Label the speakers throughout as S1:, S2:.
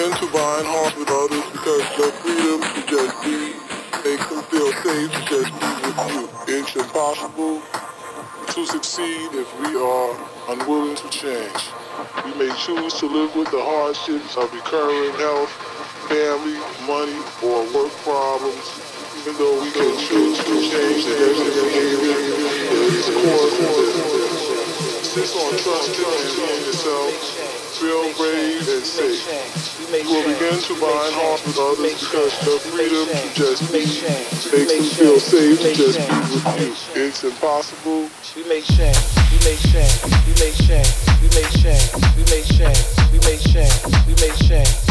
S1: men to bind hearts with others because their freedom to just be makes them feel safe to just be with you. It's impossible to succeed if we are unwilling to change. We may choose to live with the hardships of recurring health, family, money, or work problems, even though we can choose to change the behavior that is core to this. Insist on trusting and being yourself feel brave and safe. You will begin to bind hearts with others because the freedom to just be makes you feel safe to just be with you. It's impossible. We may change. We may change. We may change. We may change. We may change. We may change. We may change.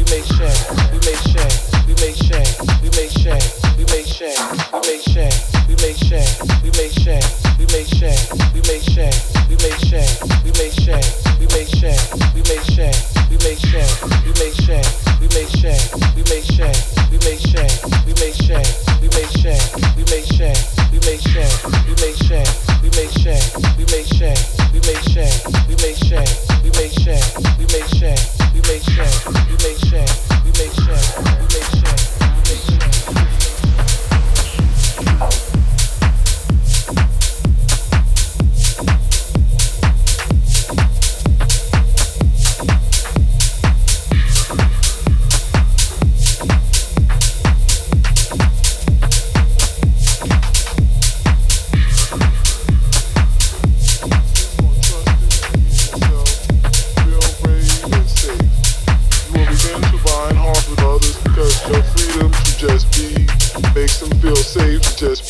S1: we make change we make change, we make change, we make change, we make change. just